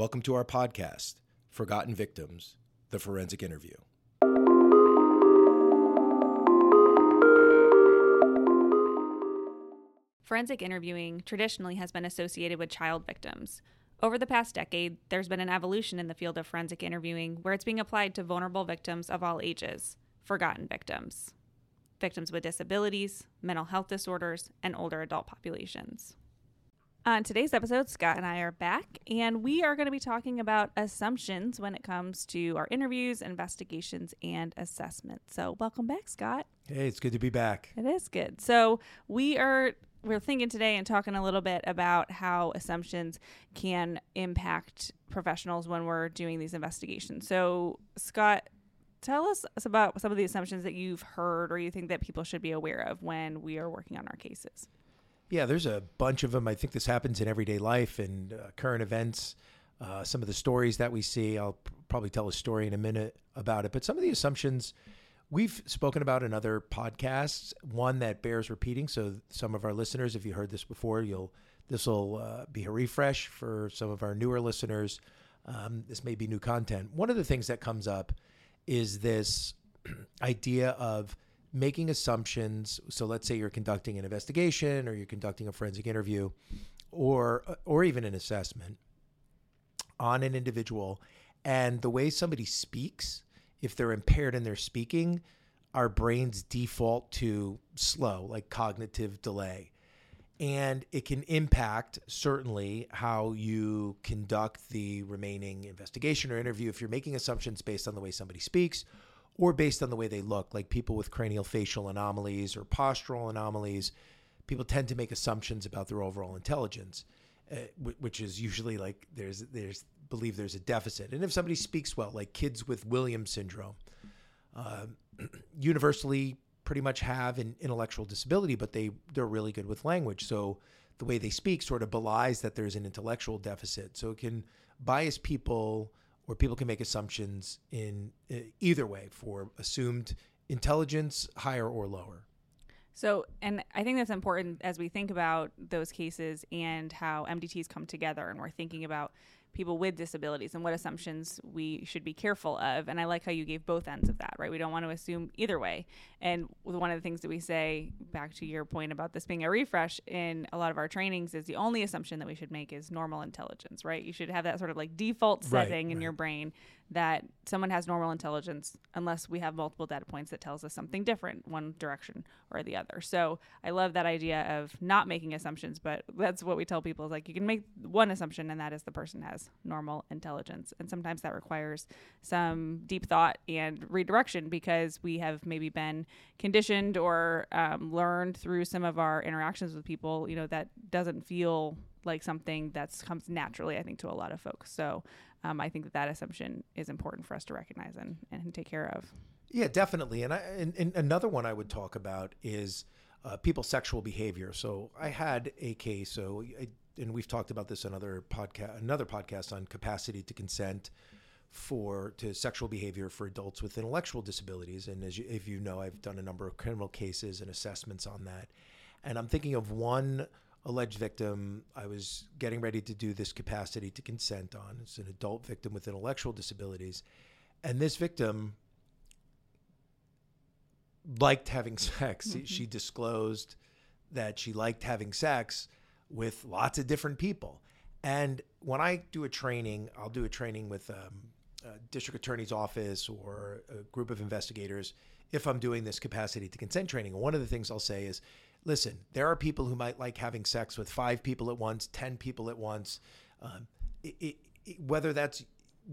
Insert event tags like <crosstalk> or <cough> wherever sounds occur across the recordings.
Welcome to our podcast, Forgotten Victims The Forensic Interview. Forensic interviewing traditionally has been associated with child victims. Over the past decade, there's been an evolution in the field of forensic interviewing where it's being applied to vulnerable victims of all ages, forgotten victims, victims with disabilities, mental health disorders, and older adult populations. Uh, on today's episode, Scott and I are back, and we are going to be talking about assumptions when it comes to our interviews, investigations, and assessments. So, welcome back, Scott. Hey, it's good to be back. It is good. So, we are we're thinking today and talking a little bit about how assumptions can impact professionals when we're doing these investigations. So, Scott, tell us about some of the assumptions that you've heard or you think that people should be aware of when we are working on our cases. Yeah, there's a bunch of them. I think this happens in everyday life and uh, current events. Uh, some of the stories that we see, I'll probably tell a story in a minute about it, but some of the assumptions We've spoken about in other podcasts, one that bears repeating. So some of our listeners, if you heard this before, you'll this will uh, be a refresh for some of our newer listeners. Um, this may be new content. One of the things that comes up is this <clears throat> idea of making assumptions. So let's say you're conducting an investigation or you're conducting a forensic interview or or even an assessment on an individual and the way somebody speaks if they're impaired in their speaking, our brains default to slow, like cognitive delay. And it can impact certainly how you conduct the remaining investigation or interview if you're making assumptions based on the way somebody speaks or based on the way they look, like people with cranial facial anomalies or postural anomalies. People tend to make assumptions about their overall intelligence, uh, which is usually like there's there's believe there's a deficit. And if somebody speaks well, like kids with Williams syndrome, uh, <clears throat> universally pretty much have an intellectual disability, but they they're really good with language. So the way they speak sort of belies that there's an intellectual deficit. So it can bias people, or people can make assumptions in uh, either way for assumed intelligence, higher or lower. So, and I think that's important as we think about those cases and how MDTs come together, and we're thinking about people with disabilities and what assumptions we should be careful of. And I like how you gave both ends of that, right? We don't want to assume either way. And one of the things that we say, back to your point about this being a refresh in a lot of our trainings, is the only assumption that we should make is normal intelligence, right? You should have that sort of like default setting right, in right. your brain that someone has normal intelligence unless we have multiple data points that tells us something different one direction or the other. So i love that idea of not making assumptions but that's what we tell people is like you can make one assumption and that is the person has normal intelligence. And sometimes that requires some deep thought and redirection because we have maybe been conditioned or um, learned through some of our interactions with people you know that doesn't feel like something that comes naturally i think to a lot of folks so um, I think that that assumption is important for us to recognize and, and take care of. Yeah, definitely. And, I, and, and another one I would talk about is uh, people's sexual behavior. So I had a case. So I, and we've talked about this another podcast, another podcast on capacity to consent for to sexual behavior for adults with intellectual disabilities. And as you, if you know, I've done a number of criminal cases and assessments on that. And I'm thinking of one alleged victim I was getting ready to do this capacity to consent on. It's an adult victim with intellectual disabilities. And this victim liked having <laughs> sex. Mm-hmm. She disclosed that she liked having sex with lots of different people. And when I do a training, I'll do a training with um, a district attorney's office or a group of investigators if I'm doing this capacity to consent training. One of the things I'll say is, listen, there are people who might like having sex with five people at once, 10 people at once. Um, it, it, it, whether that's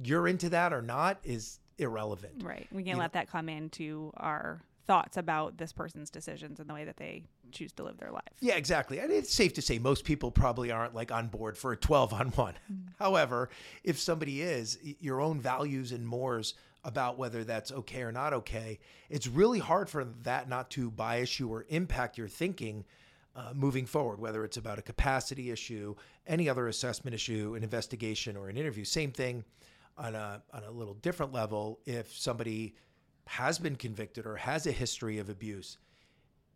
you're into that or not is irrelevant. Right. We can't you let know? that come into our thoughts about this person's decisions and the way that they choose to live their life. Yeah, exactly. And it's safe to say most people probably aren't like on board for a 12 on one. Mm-hmm. However, if somebody is, your own values and mores about whether that's okay or not okay, it's really hard for that not to bias you or impact your thinking uh, moving forward, whether it's about a capacity issue, any other assessment issue, an investigation, or an interview. Same thing on a, on a little different level. If somebody has been convicted or has a history of abuse,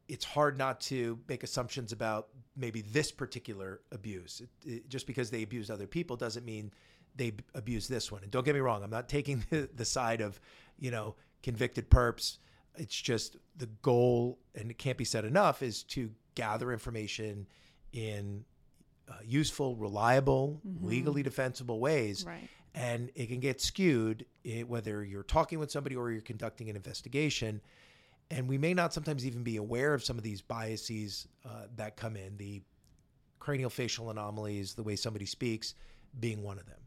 it's hard not to make assumptions about maybe this particular abuse. It, it, just because they abused other people doesn't mean they abuse this one. And don't get me wrong, I'm not taking <laughs> the, the side of, you know, convicted perps. It's just the goal, and it can't be said enough, is to gather information in uh, useful, reliable, legally defensible ways. Right. And it can get skewed eh, whether you're talking with somebody or you're conducting an investigation. And we may not sometimes even be aware of some of these biases uh, that come in, the cranial facial anomalies, the way somebody speaks being one of them.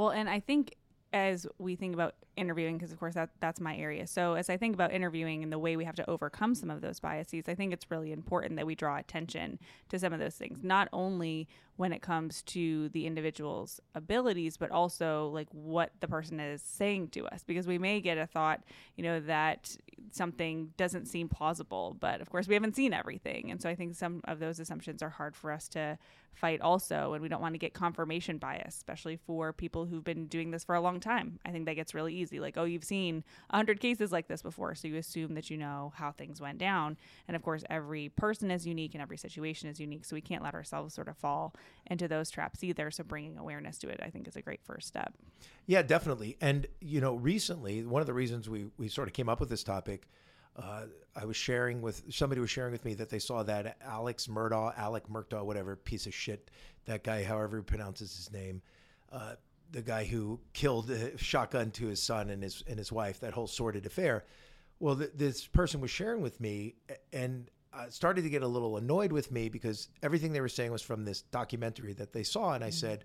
Well, and I think as we think about interviewing, because of course that that's my area. So as I think about interviewing and the way we have to overcome some of those biases, I think it's really important that we draw attention to some of those things, not only when it comes to the individual's abilities, but also like what the person is saying to us, because we may get a thought, you know, that something doesn't seem plausible, but of course we haven't seen everything, and so I think some of those assumptions are hard for us to fight also, and we don't want to get confirmation bias, especially for people who've been doing this for a long time. I think that gets really easy, like oh, you've seen a hundred cases like this before, so you assume that you know how things went down, and of course every person is unique and every situation is unique, so we can't let ourselves sort of fall into those traps either. So bringing awareness to it, I think, is a great first step. Yeah, definitely. And you know, recently, one of the reasons we we sort of came up with this topic, uh, I was sharing with somebody was sharing with me that they saw that Alex Murdaugh, Alec Murdaugh, whatever piece of shit that guy, however he pronounces his name, uh, the guy who killed a shotgun to his son and his and his wife, that whole sordid affair. Well, th- this person was sharing with me and uh, started to get a little annoyed with me because everything they were saying was from this documentary that they saw, and I said,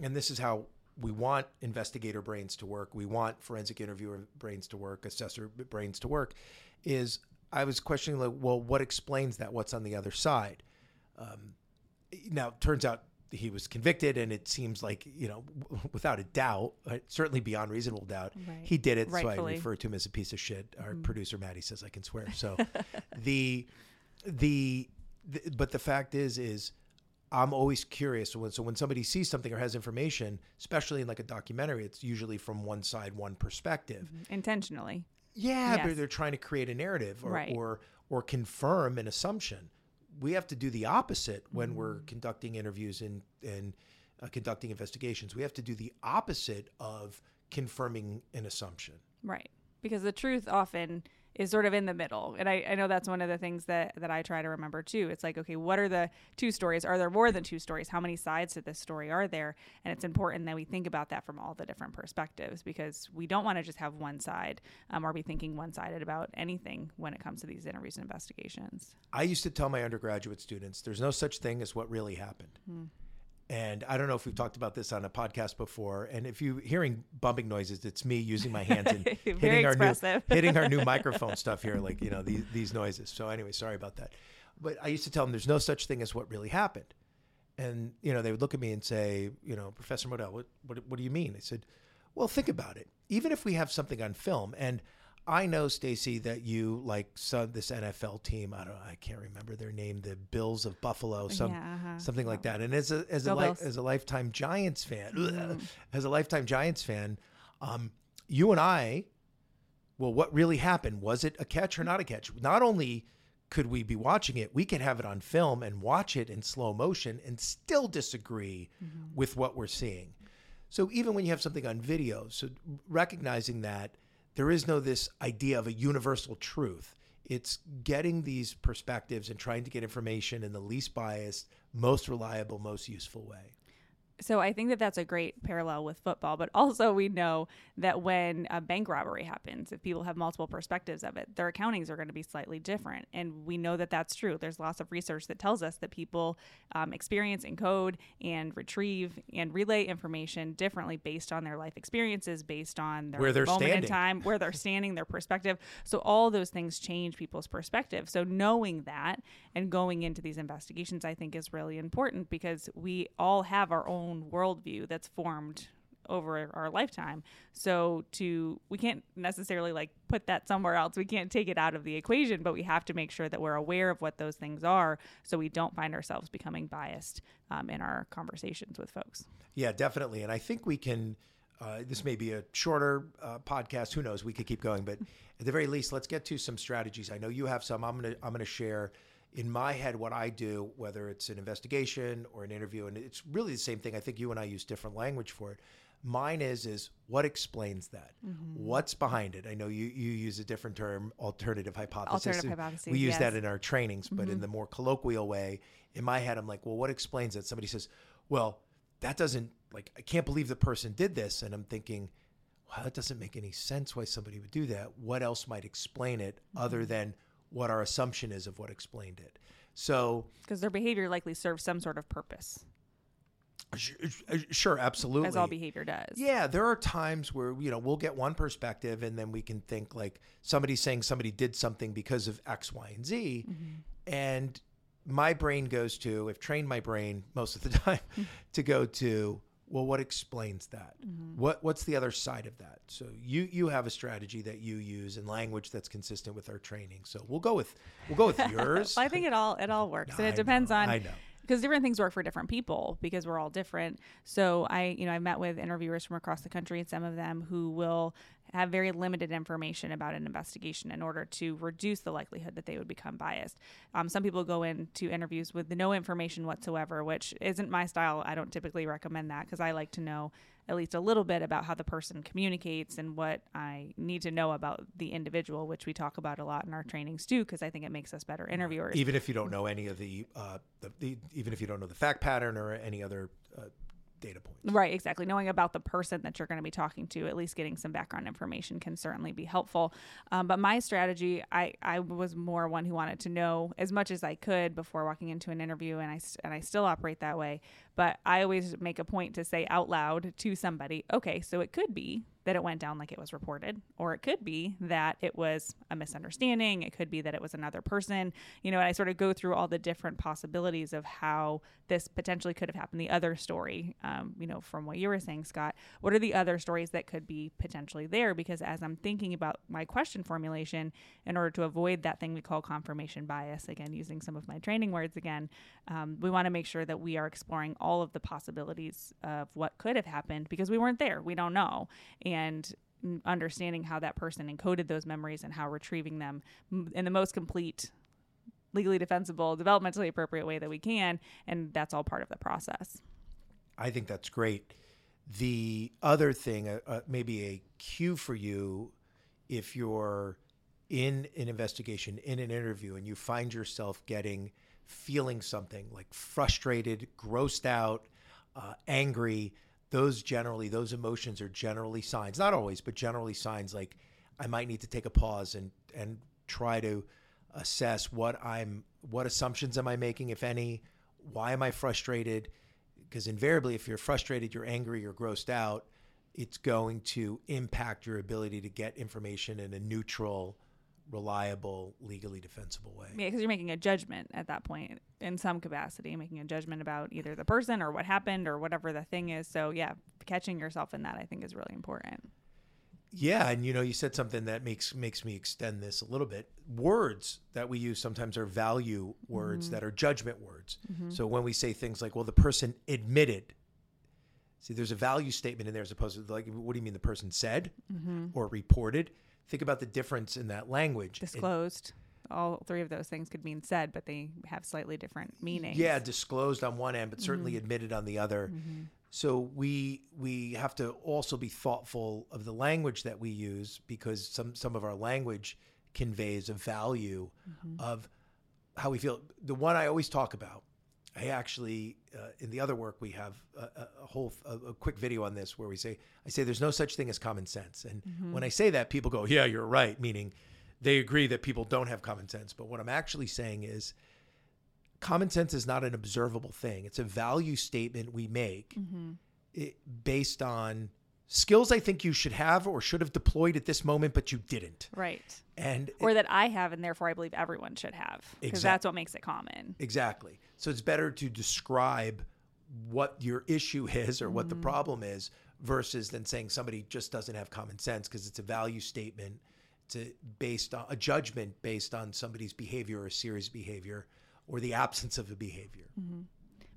and this is how we want investigator brains to work. We want forensic interviewer brains to work, assessor brains to work. Is I was questioning like, well, what explains that? What's on the other side? Um, now, it turns out he was convicted, and it seems like you know, w- <laughs> without a doubt, uh, certainly beyond reasonable doubt, Right. he did it. So I refer to him as a piece of shit. Our producer Maddie says I can swear. <laughs> So the, the the but the fact is is I'm always curious. So when, so when somebody sees something or has information, especially in like a documentary, it's usually from one side, one perspective. Intentionally. Yeah, Yes. but they're trying to create a narrative or, Right. or or confirm an assumption. We have to do the opposite when Mm. we're conducting interviews and and uh, conducting investigations. We have to do the opposite of confirming an assumption. Right. Because the truth often is sort of in the middle. And I, I know that's one of the things that, that I try to remember too. It's like, okay, what are the two stories? Are there more than two stories? How many sides to this story are there? And it's important that we think about that from all the different perspectives because we don't want to just have one side um, or be thinking one sided about anything when it comes to these interviews and investigations. I used to tell my undergraduate students, there's no such thing as what really happened. Hmm. And I don't know if we've talked about this on a podcast before. And if you're hearing bumping noises, it's me using my hands and <laughs> hitting our new <laughs> hitting our new microphone stuff here, like you know these these noises. So anyway, sorry about that. But I used to tell them there's no such thing as what really happened. And you know they would look at me and say, you know, Professor Modell, what what, what do you mean? I said, well, think about it. Even if we have something on film, and I know Staci that you like some this NFL team. I don't, I can't remember their name. The Bills of Buffalo, some Yeah, uh-huh. something like that. And as a as a li- as a lifetime Giants fan, Mm-hmm. as a lifetime Giants fan, um, you and I, well, what really happened? Was it a catch or not a catch? Not only could we be watching it, we could have it on film and watch it in slow motion and still disagree with what we're seeing. So even when you have something on video, so recognizing that there is no this idea of a universal truth. It's getting these perspectives and trying to get information in the least biased, most reliable, most useful way. So I think that that's a great parallel with football, but also we know that when a bank robbery happens, if people have multiple perspectives of it, their accountings are going to be slightly different, and we know that that's true. There's lots of research that tells us that people um, experience, encode, and retrieve and relay information differently based on their life experiences, based on their Where they're moment standing. in time, where they're standing, their perspective. So all those things change people's perspective. So knowing that and going into these investigations, I think, is really important because we all have our own worldview that's formed over our lifetime. So to we can't necessarily like put that somewhere else. We can't take it out of the equation, but we have to make sure that we're aware of what those things are, so we don't find ourselves becoming biased um, in our conversations with folks. Yeah, definitely. And I think we can. Uh, this may be a shorter uh, podcast. Who knows? We could keep going, but at the very least, let's get to some strategies. I know you have some. I'm gonna I'm gonna share in my head, what I do, whether it's an investigation or an interview, and it's really the same thing. I think you and I use different language for it. Mine is is what explains that? Mm-hmm. What's behind it? I know you you use a different term, alternative hypothesis. Alternative hypothesis, We use yes. that in our trainings, but Mm-hmm. in the more colloquial way, in my head, I'm like, well, what explains it? Somebody says, well, that doesn't like I can't believe the person did this, and I'm thinking, wow, that doesn't make any sense. Why somebody would do that? What else might explain it other Mm-hmm. than what our assumption is of what explained it? So Because their behavior likely serves some sort of purpose, sh- uh, sure, absolutely. as all behavior does. Yeah, there are times where you know we'll get one perspective, and then we can think like somebody's saying somebody did something because of X, Y, and Z, mm-hmm. and my brain goes to, I've trained my brain most of the <laughs> time to go to, well, what explains that? Mm-hmm. What what's the other side of that? So you you have a strategy that you use and language that's consistent with our training. So we'll go with we'll go with <laughs> yours. Well, I think it all it all works, and I it depends know, on I know. Because different things work for different people because we're all different. So I, you know, I've met with interviewers from across the country, and some of them who will have very limited information about an investigation in order to reduce the likelihood that they would become biased. Um, some people go into interviews with no information whatsoever, which isn't my style. I don't typically recommend that because I like to know at least a little bit about how the person communicates and what I need to know about the individual, which we talk about a lot in our trainings too, because I think it makes us better interviewers. even if you don't know any of the, uh, the, the even if you don't know the fact pattern or any other uh, data points. Right, exactly. Knowing about the person that you're going to be talking to, at least getting some background information can certainly be helpful. Um, but my strategy, I, I was more one who wanted to know as much as I could before walking into an interview, and I and I still operate that way. But I always make a point to say out loud to somebody, okay, so it could be that it went down like it was reported, or it could be that it was a misunderstanding. It could be that it was another person. You know, and I sort of go through all the different possibilities of how this potentially could have happened. The other story, um, you know, from what you were saying, Scott, what are the other stories that could be potentially there? Because as I'm thinking about my question formulation, in order to avoid that thing we call confirmation bias, again, using some of my training words again, um, we want to make sure that we are exploring all of the possibilities of what could have happened because we weren't there. We don't know. And understanding how that person encoded those memories and how retrieving them in the most complete legally defensible developmentally appropriate way that we can and that's all part of the process I think that's great. The other thing, uh, uh, maybe a cue for you, if you're in an investigation, in an interview, and you find yourself getting, feeling something like frustrated, grossed out, uh, angry, those generally, those emotions are generally signs, not always, but generally signs like I might need to take a pause and, and try to assess what I'm, what assumptions am I making, if any? Why am I frustrated? because invariably if you're frustrated you're angry you're grossed out it's going to impact your ability to get information in a neutral reliable legally defensible way. Yeah because you're making a judgment at that point in some capacity making a judgment about either the person or what happened or whatever the thing is. So yeah catching yourself in that i think is really important. Yeah and you know you said something that makes makes me extend this a little bit. Words that we use sometimes are value words mm-hmm. that are judgment words. Mm-hmm. So when we say things like well the person admitted see there's a value statement in there as opposed to like what do you mean the person said mm-hmm. or reported think about the difference in that language. It- disclosed. All three of those things could mean said but they have slightly different meanings. Yeah, disclosed on one end, but certainly mm-hmm. admitted on the other. Mm-hmm. So we we have to also be thoughtful of the language that we use because some some of our language conveys a value mm-hmm. of how we feel. The one I always talk about, I actually uh, in the other work we have a, a whole a, a quick video on this where we say I say there's no such thing as common sense, and when I say that, people go, yeah, you're right, meaning they agree that people don't have common sense. But what I'm actually saying is common sense is not an observable thing. It's a value statement we make it, based on skills I think you should have or should have deployed at this moment, but you didn't. right And or that i have and therefore i believe everyone should have because Exact- that's what makes it common exactly. So it's better to describe what your issue <laughs> is or what the mm-hmm. problem is versus than saying somebody just doesn't have common sense because it's a value statement. to based on a judgment based on somebody's behavior or series behavior or the absence of a behavior. Mm-hmm.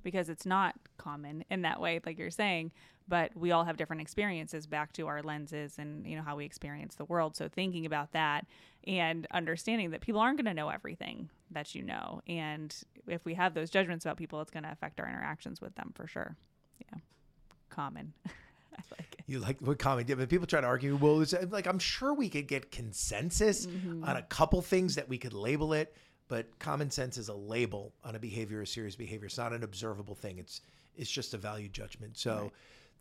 Because it's not common in that way like you're saying but we all have different experiences back to our lenses and you know how we experience the world so thinking about that and understanding that people aren't going to know everything that you know. And if we have those judgments about people, it's going to affect our interactions with them for sure. Yeah. Common. <laughs> I like it. You like what comment? Yeah, but people try to argue. Well, it's like I'm sure we could get consensus Mm-hmm. on a couple things that we could label it, but common sense is a label on a behavior, a serious behavior. It's not an observable thing. It's it's just a value judgment. So, Right.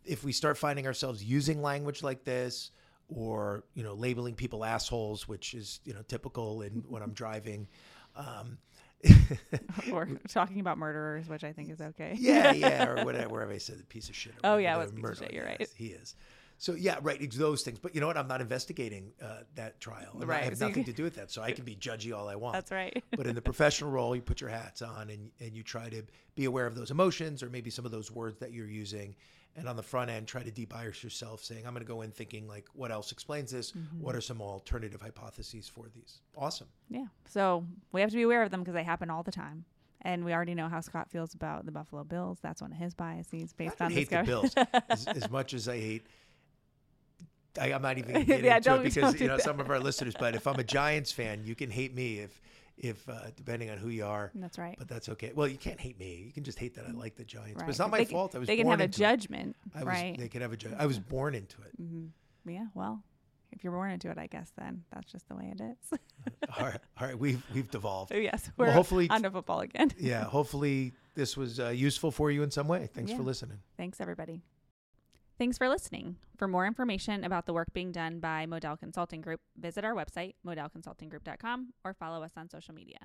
if we start finding ourselves using language like this, or you know, labeling people assholes, which is you know typical in when I'm driving. Um, <laughs> or talking about murderers, which I think is okay. yeah, yeah, or <laughs> whatever, wherever I said the piece of shit. Oh, yeah, it was piece of shit, you're right. He is. So yeah, right. It's those things. But you know what? I'm not investigating uh, that trial. I'm not- I have so nothing can- to do with that. So I can be judgy all I want. That's right. but in the professional role, you put your hats on and and you try to be aware of those emotions or maybe some of those words that you're using. And on the front end, try to debias yourself, saying, "I'm going to go in thinking like, what else explains this? Mm-hmm. What are some alternative hypotheses for these?" Awesome. Yeah. So we have to be aware of them because they happen all the time. And we already know how Scott feels about the Buffalo Bills. That's one of his biases based I on hate the Bills <laughs> as, as much as I hate. I, I'm not even gonna <laughs> get Yeah, into it because you know that. some of our listeners. But if I'm a <laughs> Giants fan, you can hate me if, if uh, depending on who you are. That's right. But that's okay. Well, you can't hate me. You can just hate that I like the Giants. right. But it's not my They can- fault. I was they can have a judgment, I was, right? They can have a judge. I was born into it. hmm Yeah. Well, if you're born into it, I guess then that's just the way it is. <laughs> all right, all right. We've we've devolved. yes, we're hopefully- on to football again. Yeah. Hopefully this was uh, useful for you in some way. Thanks for listening. Thanks, everybody. Thanks for listening. For more information about the work being done by Modell Consulting Group, visit our website, modelconsultinggroup.com, or follow us on social media.